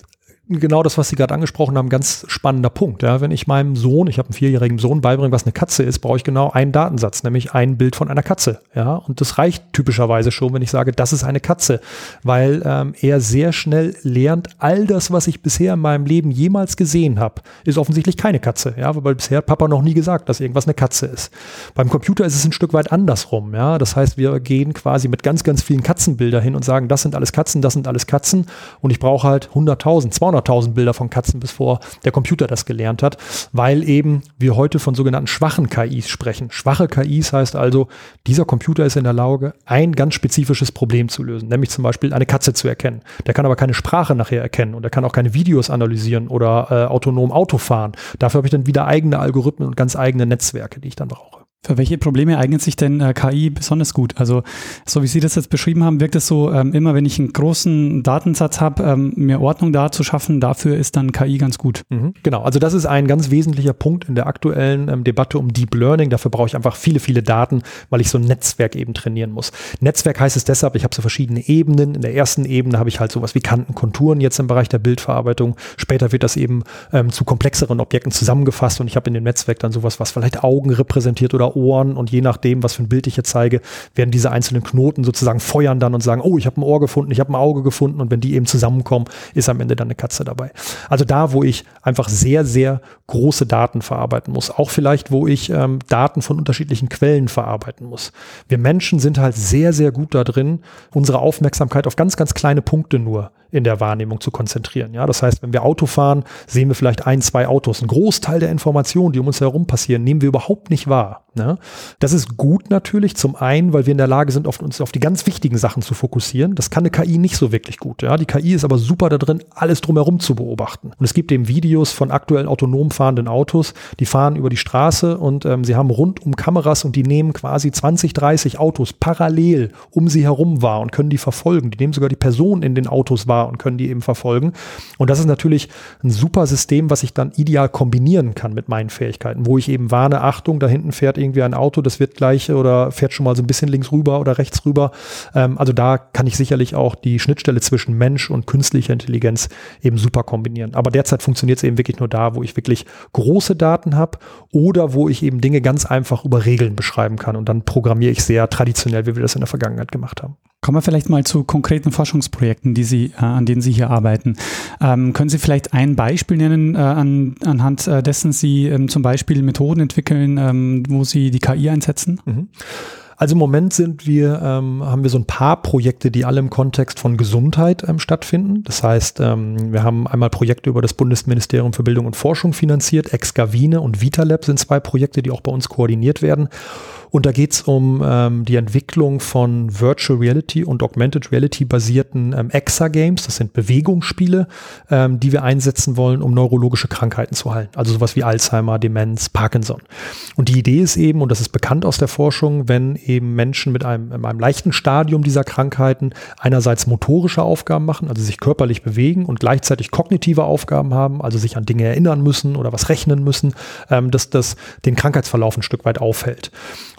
genau das, was Sie gerade angesprochen haben, ganz spannender Punkt. Ja, wenn ich meinem Sohn, ich habe einen vierjährigen Sohn, beibringe, was eine Katze ist, brauche ich genau einen Datensatz, nämlich ein Bild von einer Katze. Ja, und das reicht typischerweise schon, wenn ich sage, das ist eine Katze, weil ähm, er sehr schnell lernt, all das, was ich bisher in meinem Leben jemals gesehen habe, ist offensichtlich keine Katze. Ja, weil bisher hat Papa noch nie gesagt, dass irgendwas eine Katze ist. Beim Computer ist es ein Stück weit andersrum. Ja, das heißt, wir gehen quasi mit ganz, ganz vielen Katzenbilder hin und sagen, das sind alles Katzen, das sind alles Katzen und ich brauche halt 100.000, 200 200.000 Bilder von Katzen, bevor der Computer das gelernt hat, weil eben wir heute von sogenannten schwachen KIs sprechen. Schwache KIs heißt also, dieser Computer ist in der Lage, ein ganz spezifisches Problem zu lösen, nämlich zum Beispiel eine Katze zu erkennen. Der kann aber keine Sprache nachher erkennen und er kann auch keine Videos analysieren oder äh, autonom Auto fahren. Dafür habe ich dann wieder eigene Algorithmen und ganz eigene Netzwerke, die ich dann brauche. Für welche Probleme eignet sich denn äh, KI besonders gut? Also, so wie Sie das jetzt beschrieben haben, wirkt es so, ähm, immer wenn ich einen großen Datensatz habe, ähm, mir Ordnung da zu schaffen, dafür ist dann KI ganz gut. Mhm, genau, also das ist ein ganz wesentlicher Punkt in der aktuellen ähm, Debatte um Deep Learning. Dafür brauche ich einfach viele, viele Daten, weil ich so ein Netzwerk eben trainieren muss. Netzwerk heißt es deshalb, ich habe so verschiedene Ebenen. In der ersten Ebene habe ich halt sowas wie Kanten, Konturen jetzt im Bereich der Bildverarbeitung. Später wird das eben ähm, zu komplexeren Objekten zusammengefasst und ich habe in dem Netzwerk dann sowas, was vielleicht Augen repräsentiert oder Ohren und je nachdem, was für ein Bild ich jetzt zeige, werden diese einzelnen Knoten sozusagen feuern dann und sagen, oh, ich habe ein Ohr gefunden, ich habe ein Auge gefunden und wenn die eben zusammenkommen, ist am Ende dann eine Katze dabei. Also da, wo ich einfach sehr, sehr große Daten verarbeiten muss, auch vielleicht, wo ich ähm, Daten von unterschiedlichen Quellen verarbeiten muss. Wir Menschen sind halt sehr, sehr gut da drin, unsere Aufmerksamkeit auf ganz, ganz kleine Punkte nur in der Wahrnehmung zu konzentrieren. Ja, das heißt, wenn wir Auto fahren, sehen wir vielleicht ein, zwei Autos. Ein Großteil der Informationen, die um uns herum passieren, nehmen wir überhaupt nicht wahr. Ne? Das ist gut natürlich, zum einen, weil wir in der Lage sind, auf uns auf die ganz wichtigen Sachen zu fokussieren. Das kann eine KI nicht so wirklich gut. Ja? Die KI ist aber super da drin, alles drumherum zu beobachten. Und es gibt eben Videos von aktuell autonom fahrenden Autos, die fahren über die Straße und ähm, sie haben rundum Kameras und die nehmen quasi 20, 30 Autos parallel um sie herum wahr und können die verfolgen. Die nehmen sogar die Personen in den Autos wahr und können die eben verfolgen. Und das ist natürlich ein super System, was ich dann ideal kombinieren kann mit meinen Fähigkeiten, wo ich eben warne, Achtung, da hinten fährt irgendwie ein Auto, das wird gleich oder fährt schon mal so ein bisschen links rüber oder rechts rüber. Ähm, also da kann ich sicherlich auch die Schnittstelle zwischen Mensch und künstlicher Intelligenz eben super kombinieren. Aber derzeit funktioniert es eben wirklich nur da, wo ich wirklich große Daten habe oder wo ich eben Dinge ganz einfach über Regeln beschreiben kann. Und dann programmiere ich sehr traditionell, wie wir das in der Vergangenheit gemacht haben. Kommen wir vielleicht mal zu konkreten Forschungsprojekten, die Sie, äh, an denen Sie hier arbeiten. Ähm, können Sie vielleicht ein Beispiel nennen, äh, an, anhand äh, dessen Sie ähm, zum Beispiel Methoden entwickeln, ähm, wo Sie die KI einsetzen? Mhm. Also im Moment sind wir, ähm, haben wir so ein paar Projekte, die alle im Kontext von Gesundheit ähm, stattfinden. Das heißt, ähm, wir haben einmal Projekte über das Bundesministerium für Bildung und Forschung finanziert. Excavine und VitaLab sind zwei Projekte, die auch bei uns koordiniert werden. Und da geht es um ähm, die Entwicklung von Virtual Reality und Augmented Reality basierten ähm, Exa-Games. Das sind Bewegungsspiele, ähm, die wir einsetzen wollen, um neurologische Krankheiten zu heilen. Also sowas wie Alzheimer, Demenz, Parkinson. Und die Idee ist eben, und das ist bekannt aus der Forschung, wenn eben Menschen mit einem, einem leichten Stadium dieser Krankheiten einerseits motorische Aufgaben machen, also sich körperlich bewegen und gleichzeitig kognitive Aufgaben haben, also sich an Dinge erinnern müssen oder was rechnen müssen, ähm, dass das den Krankheitsverlauf ein Stück weit aufhält.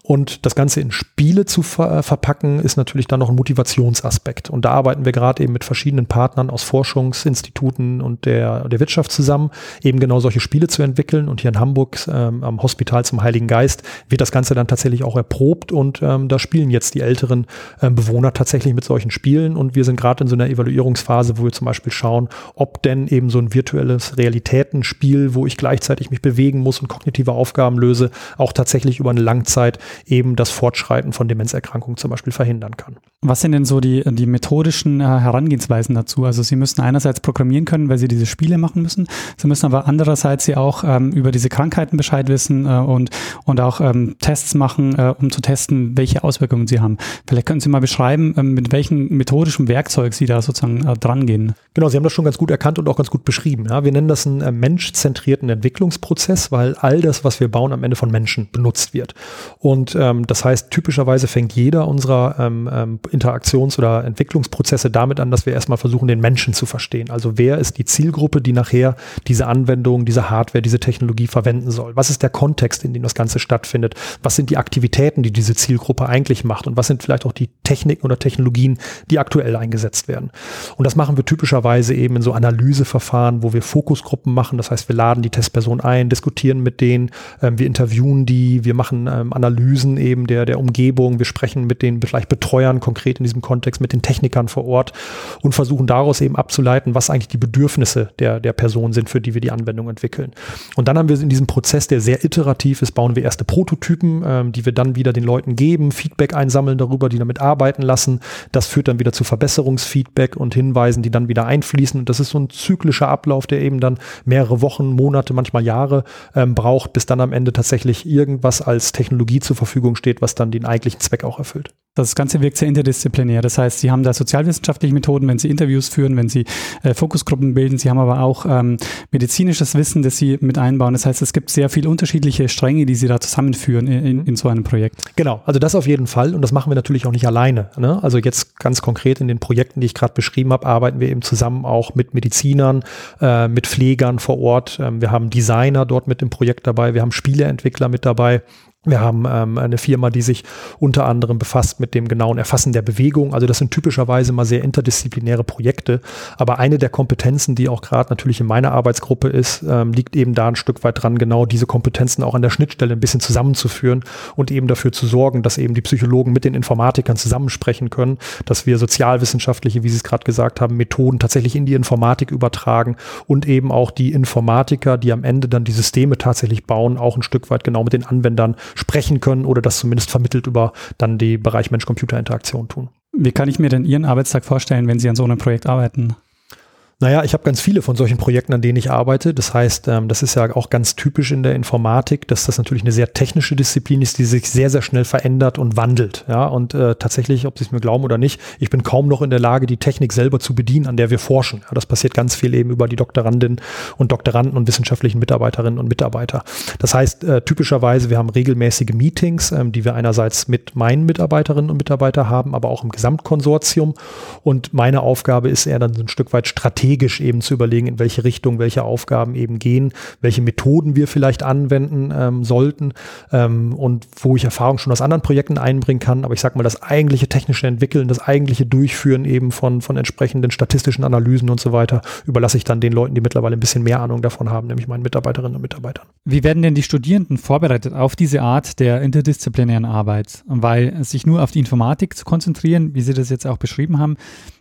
Und das Ganze in Spiele zu ver verpacken, ist natürlich dann noch ein Motivationsaspekt. Und da arbeiten wir gerade eben mit verschiedenen Partnern aus Forschungsinstituten und der, der Wirtschaft zusammen, eben genau solche Spiele zu entwickeln. Und hier in Hamburg ähm, am Hospital zum Heiligen Geist wird das Ganze dann tatsächlich auch erprobt. Und ähm, da spielen jetzt die älteren ähm, Bewohner tatsächlich mit solchen Spielen. Und wir sind gerade in so einer Evaluierungsphase, wo wir zum Beispiel schauen, ob denn eben so ein virtuelles Realitätenspiel, wo ich gleichzeitig mich bewegen muss und kognitive Aufgaben löse, auch tatsächlich über eine Langzeit eben das Fortschreiten von Demenzerkrankungen zum Beispiel verhindern kann. Was sind denn so die, die methodischen äh, Herangehensweisen dazu? Also Sie müssen einerseits programmieren können, weil Sie diese Spiele machen müssen. Sie müssen aber andererseits Sie auch ähm, über diese Krankheiten Bescheid wissen äh, und, und auch ähm, Tests machen, äh, um zu testen, welche Auswirkungen sie haben. Vielleicht können Sie mal beschreiben, ähm, mit welchem methodischen Werkzeug Sie da sozusagen äh, drangehen. Genau, Sie haben das schon ganz gut erkannt und auch ganz gut beschrieben. Ja, wir nennen das einen äh, menschzentrierten Entwicklungsprozess, weil all das, was wir bauen, am Ende von Menschen benutzt wird. Und und ähm, das heißt, typischerweise fängt jeder unserer ähm, ähm, Interaktions- oder Entwicklungsprozesse damit an, dass wir erstmal versuchen, den Menschen zu verstehen. Also wer ist die Zielgruppe, die nachher diese Anwendung, diese Hardware, diese Technologie verwenden soll? Was ist der Kontext, in dem das Ganze stattfindet? Was sind die Aktivitäten, die diese Zielgruppe eigentlich macht? Und was sind vielleicht auch die Techniken oder Technologien, die aktuell eingesetzt werden? Und das machen wir typischerweise eben in so Analyseverfahren, wo wir Fokusgruppen machen. Das heißt, wir laden die Testperson ein, diskutieren mit denen, ähm, wir interviewen die, wir machen ähm, Analysen Analysen eben der, der Umgebung. Wir sprechen mit den vielleicht Betreuern konkret in diesem Kontext, mit den Technikern vor Ort und versuchen daraus eben abzuleiten, was eigentlich die Bedürfnisse der, der Person sind, für die wir die Anwendung entwickeln. Und dann haben wir in diesem Prozess, der sehr iterativ ist, bauen wir erste Prototypen, ähm, die wir dann wieder den Leuten geben, Feedback einsammeln darüber, die damit arbeiten lassen. Das führt dann wieder zu Verbesserungsfeedback und Hinweisen, die dann wieder einfließen. Und das ist so ein zyklischer Ablauf, der eben dann mehrere Wochen, Monate, manchmal Jahre ähm, braucht, bis dann am Ende tatsächlich irgendwas als Technologie zur Verfügung Verfügung steht, was dann den eigentlichen Zweck auch erfüllt. Das Ganze wirkt sehr interdisziplinär. Das heißt, Sie haben da sozialwissenschaftliche Methoden, wenn Sie Interviews führen, wenn Sie äh, Fokusgruppen bilden. Sie haben aber auch ähm, medizinisches Wissen, das Sie mit einbauen. Das heißt, es gibt sehr viele unterschiedliche Stränge, die Sie da zusammenführen in, in, in so einem Projekt. Genau, also das auf jeden Fall. Und das machen wir natürlich auch nicht alleine. Ne? Also jetzt ganz konkret in den Projekten, die ich gerade beschrieben habe, arbeiten wir eben zusammen auch mit Medizinern, äh, mit Pflegern vor Ort. Ähm, wir haben Designer dort mit im Projekt dabei. Wir haben Spieleentwickler mit dabei. Wir haben ähm, eine Firma, die sich unter anderem befasst mit dem genauen Erfassen der Bewegung. Also das sind typischerweise mal sehr interdisziplinäre Projekte. Aber eine der Kompetenzen, die auch gerade natürlich in meiner Arbeitsgruppe ist, ähm, liegt eben da ein Stück weit dran, genau diese Kompetenzen auch an der Schnittstelle ein bisschen zusammenzuführen und eben dafür zu sorgen, dass eben die Psychologen mit den Informatikern zusammensprechen können, dass wir sozialwissenschaftliche, wie Sie es gerade gesagt haben, Methoden tatsächlich in die Informatik übertragen und eben auch die Informatiker, die am Ende dann die Systeme tatsächlich bauen, auch ein Stück weit genau mit den Anwendern sprechen können oder das zumindest vermittelt über dann die Bereich Mensch-Computer-Interaktion tun. Wie kann ich mir denn Ihren Arbeitstag vorstellen, wenn Sie an so einem Projekt arbeiten? Naja, ich habe ganz viele von solchen Projekten, an denen ich arbeite. Das heißt, ähm, das ist ja auch ganz typisch in der Informatik, dass das natürlich eine sehr technische Disziplin ist, die sich sehr, sehr schnell verändert und wandelt. Ja, und äh, tatsächlich, ob Sie es mir glauben oder nicht, ich bin kaum noch in der Lage, die Technik selber zu bedienen, an der wir forschen. Ja, das passiert ganz viel eben über die Doktorandinnen und Doktoranden und wissenschaftlichen Mitarbeiterinnen und Mitarbeiter. Das heißt, äh, typischerweise, wir haben regelmäßige Meetings, ähm, die wir einerseits mit meinen Mitarbeiterinnen und Mitarbeitern haben, aber auch im Gesamtkonsortium. Und meine Aufgabe ist eher dann so ein Stück weit strategisch strategisch eben zu überlegen, in welche Richtung welche Aufgaben eben gehen, welche Methoden wir vielleicht anwenden ähm, sollten ähm, und wo ich Erfahrung schon aus anderen Projekten einbringen kann. Aber ich sage mal, das eigentliche technische Entwickeln, das eigentliche Durchführen eben von, von entsprechenden statistischen Analysen und so weiter, überlasse ich dann den Leuten, die mittlerweile ein bisschen mehr Ahnung davon haben, nämlich meinen Mitarbeiterinnen und Mitarbeitern. Wie werden denn die Studierenden vorbereitet auf diese Art der interdisziplinären Arbeit? Weil sich nur auf die Informatik zu konzentrieren, wie Sie das jetzt auch beschrieben haben,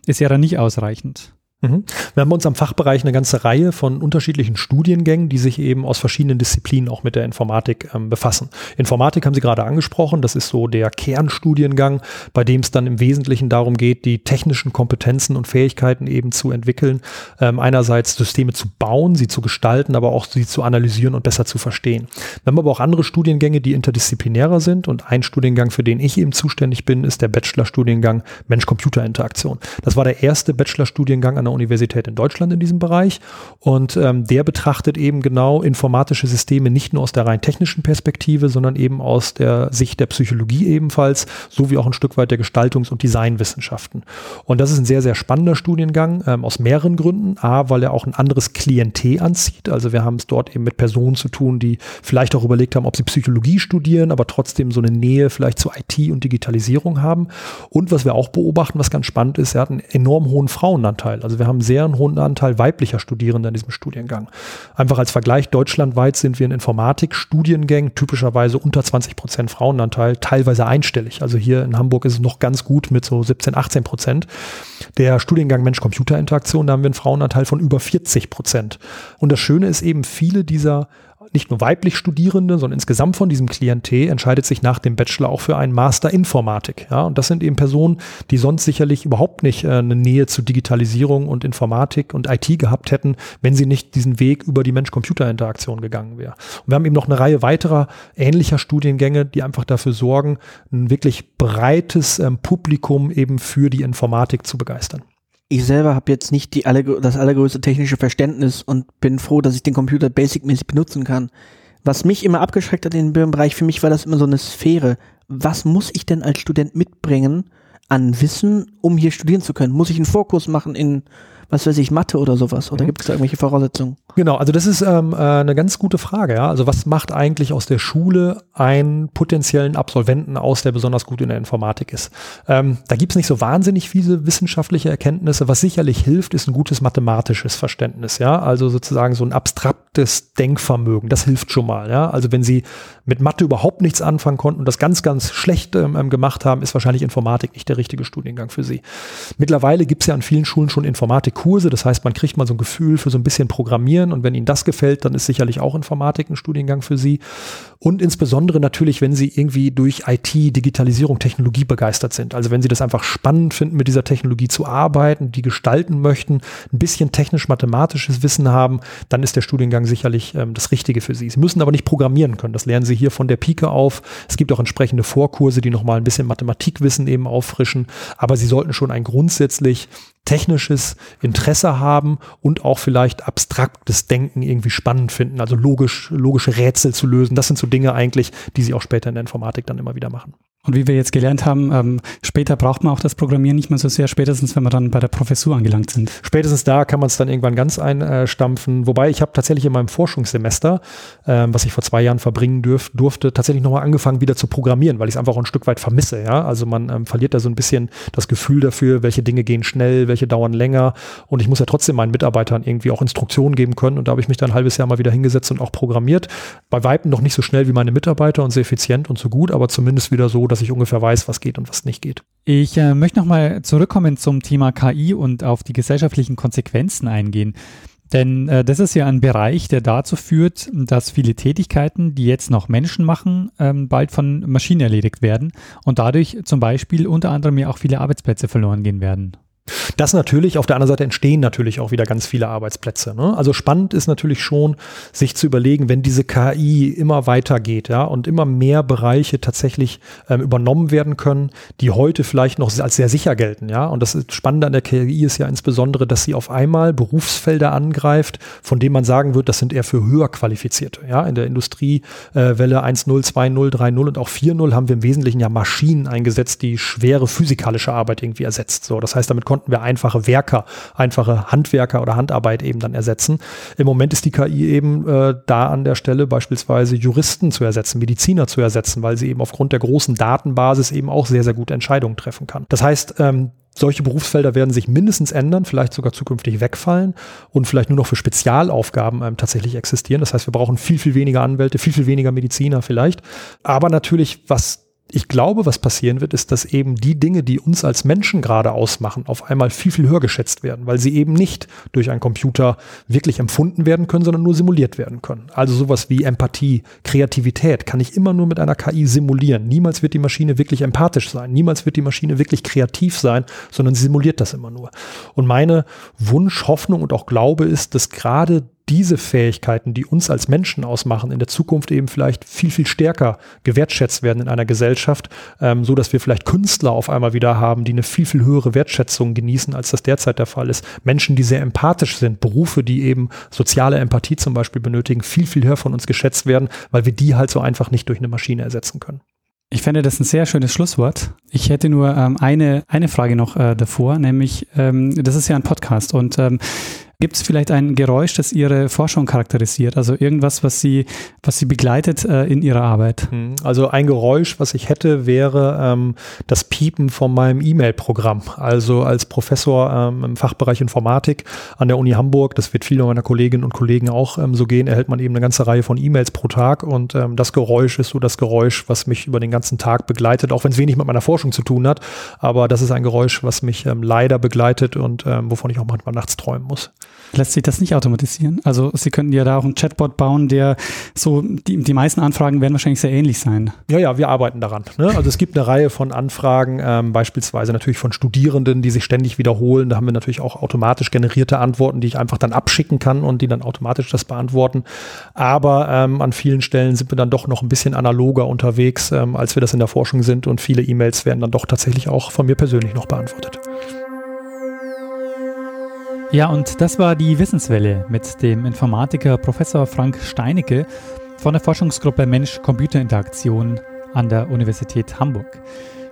ist ja dann nicht ausreichend. Mhm. Wir haben uns am Fachbereich eine ganze Reihe von unterschiedlichen Studiengängen, die sich eben aus verschiedenen Disziplinen auch mit der Informatik ähm, befassen. Informatik haben Sie gerade angesprochen, das ist so der Kernstudiengang, bei dem es dann im Wesentlichen darum geht, die technischen Kompetenzen und Fähigkeiten eben zu entwickeln. Ähm, einerseits Systeme zu bauen, sie zu gestalten, aber auch sie zu analysieren und besser zu verstehen. Wir haben aber auch andere Studiengänge, die interdisziplinärer sind und ein Studiengang, für den ich eben zuständig bin, ist der Bachelorstudiengang Mensch-Computer-Interaktion. Das war der erste Bachelorstudiengang an einer Universität in Deutschland in diesem Bereich. Und ähm, der betrachtet eben genau informatische Systeme nicht nur aus der rein technischen Perspektive, sondern eben aus der Sicht der Psychologie ebenfalls, sowie auch ein Stück weit der Gestaltungs- und Designwissenschaften. Und das ist ein sehr, sehr spannender Studiengang ähm, aus mehreren Gründen. A, weil er auch ein anderes Klientel anzieht. Also wir haben es dort eben mit Personen zu tun, die vielleicht auch überlegt haben, ob sie Psychologie studieren, aber trotzdem so eine Nähe vielleicht zu IT und Digitalisierung haben. Und was wir auch beobachten, was ganz spannend ist, er hat einen enorm hohen Frauenanteil. Also wir haben sehr einen hohen Anteil weiblicher Studierender in diesem Studiengang. Einfach als Vergleich, deutschlandweit sind wir in Informatik-Studiengängen typischerweise unter 20 Prozent Frauenanteil, teilweise einstellig. Also hier in Hamburg ist es noch ganz gut mit so 17, 18 Prozent. Der Studiengang Mensch-Computer-Interaktion, da haben wir einen Frauenanteil von über 40 Prozent. Und das Schöne ist eben, viele dieser nicht nur weiblich Studierende, sondern insgesamt von diesem Klientel entscheidet sich nach dem Bachelor auch für einen Master Informatik. Ja, und das sind eben Personen, die sonst sicherlich überhaupt nicht äh, eine Nähe zu Digitalisierung und Informatik und IT gehabt hätten, wenn sie nicht diesen Weg über die Mensch-Computer-Interaktion gegangen wäre. Und wir haben eben noch eine Reihe weiterer ähnlicher Studiengänge, die einfach dafür sorgen, ein wirklich breites ähm, Publikum eben für die Informatik zu begeistern ich selber habe jetzt nicht die aller, das allergrößte technische Verständnis und bin froh, dass ich den Computer basic-mäßig benutzen kann. Was mich immer abgeschreckt hat in dem Bereich, für mich war das immer so eine Sphäre. Was muss ich denn als Student mitbringen an Wissen, um hier studieren zu können? Muss ich einen Vorkurs machen in was weiß ich, Mathe oder sowas? Oder mhm. gibt es da irgendwelche Voraussetzungen? Genau, also das ist ähm, äh, eine ganz gute Frage. Ja? Also was macht eigentlich aus der Schule einen potenziellen Absolventen aus, der besonders gut in der Informatik ist? Ähm, da gibt es nicht so wahnsinnig viele wissenschaftliche Erkenntnisse. Was sicherlich hilft, ist ein gutes mathematisches Verständnis. Ja, also sozusagen so ein abstraktes Denkvermögen. Das hilft schon mal. Ja, also wenn Sie mit Mathe überhaupt nichts anfangen konnten und das ganz, ganz schlecht ähm, ähm gemacht haben, ist wahrscheinlich Informatik nicht der richtige Studiengang für Sie. Mittlerweile gibt es ja an vielen Schulen schon Informatik Kurse. Das heißt, man kriegt mal so ein Gefühl für so ein bisschen Programmieren und wenn Ihnen das gefällt, dann ist sicherlich auch Informatik ein Studiengang für Sie. Und insbesondere natürlich, wenn Sie irgendwie durch IT, Digitalisierung, Technologie begeistert sind. Also wenn Sie das einfach spannend finden, mit dieser Technologie zu arbeiten, die gestalten möchten, ein bisschen technisch-mathematisches Wissen haben, dann ist der Studiengang sicherlich ähm, das Richtige für Sie. Sie müssen aber nicht programmieren können. Das lernen Sie hier von der Pike auf. Es gibt auch entsprechende Vorkurse, die nochmal ein bisschen Mathematikwissen eben auffrischen. Aber Sie sollten schon ein grundsätzlich technisches Interesse haben und auch vielleicht abstraktes Denken irgendwie spannend finden, also logisch, logische Rätsel zu lösen. Das sind so Dinge eigentlich, die sie auch später in der Informatik dann immer wieder machen. Und wie wir jetzt gelernt haben, ähm, später braucht man auch das Programmieren nicht mehr so sehr, spätestens wenn wir dann bei der Professur angelangt sind. Spätestens da kann man es dann irgendwann ganz einstampfen. Wobei ich habe tatsächlich in meinem Forschungssemester, ähm, was ich vor zwei Jahren verbringen dürf, durfte, tatsächlich nochmal angefangen wieder zu programmieren, weil ich es einfach auch ein Stück weit vermisse. Ja? Also man ähm, verliert da so ein bisschen das Gefühl dafür, welche Dinge gehen schnell, welche dauern länger. Und ich muss ja trotzdem meinen Mitarbeitern irgendwie auch Instruktionen geben können. Und da habe ich mich dann ein halbes Jahr mal wieder hingesetzt und auch programmiert. Bei Weitem noch nicht so schnell wie meine Mitarbeiter und sehr effizient und so gut, aber zumindest wieder so, dass dass ich ungefähr weiß, was geht und was nicht geht. Ich äh, möchte nochmal zurückkommen zum Thema KI und auf die gesellschaftlichen Konsequenzen eingehen. Denn äh, das ist ja ein Bereich, der dazu führt, dass viele Tätigkeiten, die jetzt noch Menschen machen, ähm, bald von Maschinen erledigt werden und dadurch zum Beispiel unter anderem ja auch viele Arbeitsplätze verloren gehen werden. Das natürlich, auf der anderen Seite entstehen natürlich auch wieder ganz viele Arbeitsplätze. Ne? Also spannend ist natürlich schon, sich zu überlegen, wenn diese KI immer weitergeht, ja, und immer mehr Bereiche tatsächlich ähm, übernommen werden können, die heute vielleicht noch als sehr sicher gelten, ja. Und das Spannende an der KI ist ja insbesondere, dass sie auf einmal Berufsfelder angreift, von denen man sagen wird, das sind eher für höher qualifizierte. Ja, in der Industriewelle äh, 1.0, 2.0, 3.0 und auch 4.0 haben wir im Wesentlichen ja Maschinen eingesetzt, die schwere physikalische Arbeit irgendwie ersetzt. So, das heißt, damit konnten wir einfache Werker, einfache Handwerker oder Handarbeit eben dann ersetzen. Im Moment ist die KI eben äh, da an der Stelle beispielsweise Juristen zu ersetzen, Mediziner zu ersetzen, weil sie eben aufgrund der großen Datenbasis eben auch sehr, sehr gut Entscheidungen treffen kann. Das heißt, ähm, solche Berufsfelder werden sich mindestens ändern, vielleicht sogar zukünftig wegfallen und vielleicht nur noch für Spezialaufgaben ähm, tatsächlich existieren. Das heißt, wir brauchen viel, viel weniger Anwälte, viel, viel weniger Mediziner vielleicht. Aber natürlich, was ich glaube, was passieren wird, ist, dass eben die Dinge, die uns als Menschen gerade ausmachen, auf einmal viel, viel höher geschätzt werden, weil sie eben nicht durch einen Computer wirklich empfunden werden können, sondern nur simuliert werden können. Also sowas wie Empathie, Kreativität kann ich immer nur mit einer KI simulieren. Niemals wird die Maschine wirklich empathisch sein. Niemals wird die Maschine wirklich kreativ sein, sondern sie simuliert das immer nur. Und meine Wunsch, Hoffnung und auch Glaube ist, dass gerade diese Fähigkeiten, die uns als Menschen ausmachen, in der Zukunft eben vielleicht viel, viel stärker gewertschätzt werden in einer Gesellschaft, ähm, so dass wir vielleicht Künstler auf einmal wieder haben, die eine viel, viel höhere Wertschätzung genießen, als das derzeit der Fall ist. Menschen, die sehr empathisch sind, Berufe, die eben soziale Empathie zum Beispiel benötigen, viel, viel höher von uns geschätzt werden, weil wir die halt so einfach nicht durch eine Maschine ersetzen können. Ich fände das ein sehr schönes Schlusswort. Ich hätte nur ähm, eine, eine Frage noch äh, davor, nämlich, ähm, das ist ja ein Podcast und ähm, Gibt es vielleicht ein Geräusch, das Ihre Forschung charakterisiert? Also irgendwas, was Sie, was Sie begleitet äh, in Ihrer Arbeit? Hm, also ein Geräusch, was ich hätte, wäre ähm, das Piepen von meinem E-Mail-Programm. Also als Professor ähm, im Fachbereich Informatik an der Uni Hamburg, das wird vielen meiner Kolleginnen und Kollegen auch ähm, so gehen, erhält man eben eine ganze Reihe von E-Mails pro Tag und ähm, das Geräusch ist so das Geräusch, was mich über den ganzen Tag begleitet, auch wenn es wenig mit meiner Forschung zu tun hat. Aber das ist ein Geräusch, was mich ähm, leider begleitet und ähm, wovon ich auch manchmal nachts träumen muss. Lässt sich das nicht automatisieren? Also Sie könnten ja da auch einen Chatbot bauen, der so, die, die meisten Anfragen werden wahrscheinlich sehr ähnlich sein. Ja, ja, wir arbeiten daran. Ne? Also es gibt eine Reihe von Anfragen, ähm, beispielsweise natürlich von Studierenden, die sich ständig wiederholen. Da haben wir natürlich auch automatisch generierte Antworten, die ich einfach dann abschicken kann und die dann automatisch das beantworten. Aber ähm, an vielen Stellen sind wir dann doch noch ein bisschen analoger unterwegs, ähm, als wir das in der Forschung sind und viele E-Mails werden dann doch tatsächlich auch von mir persönlich noch beantwortet. Ja, und das war die Wissenswelle mit dem Informatiker Professor Frank Steinecke von der Forschungsgruppe Mensch-Computer-Interaktion an der Universität Hamburg.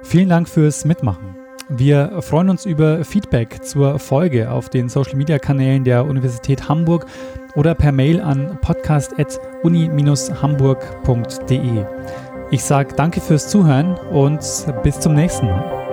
Vielen Dank fürs Mitmachen. Wir freuen uns über Feedback zur Folge auf den Social-Media-Kanälen der Universität Hamburg oder per Mail an podcast.uni-hamburg.de. Ich sage danke fürs Zuhören und bis zum nächsten Mal.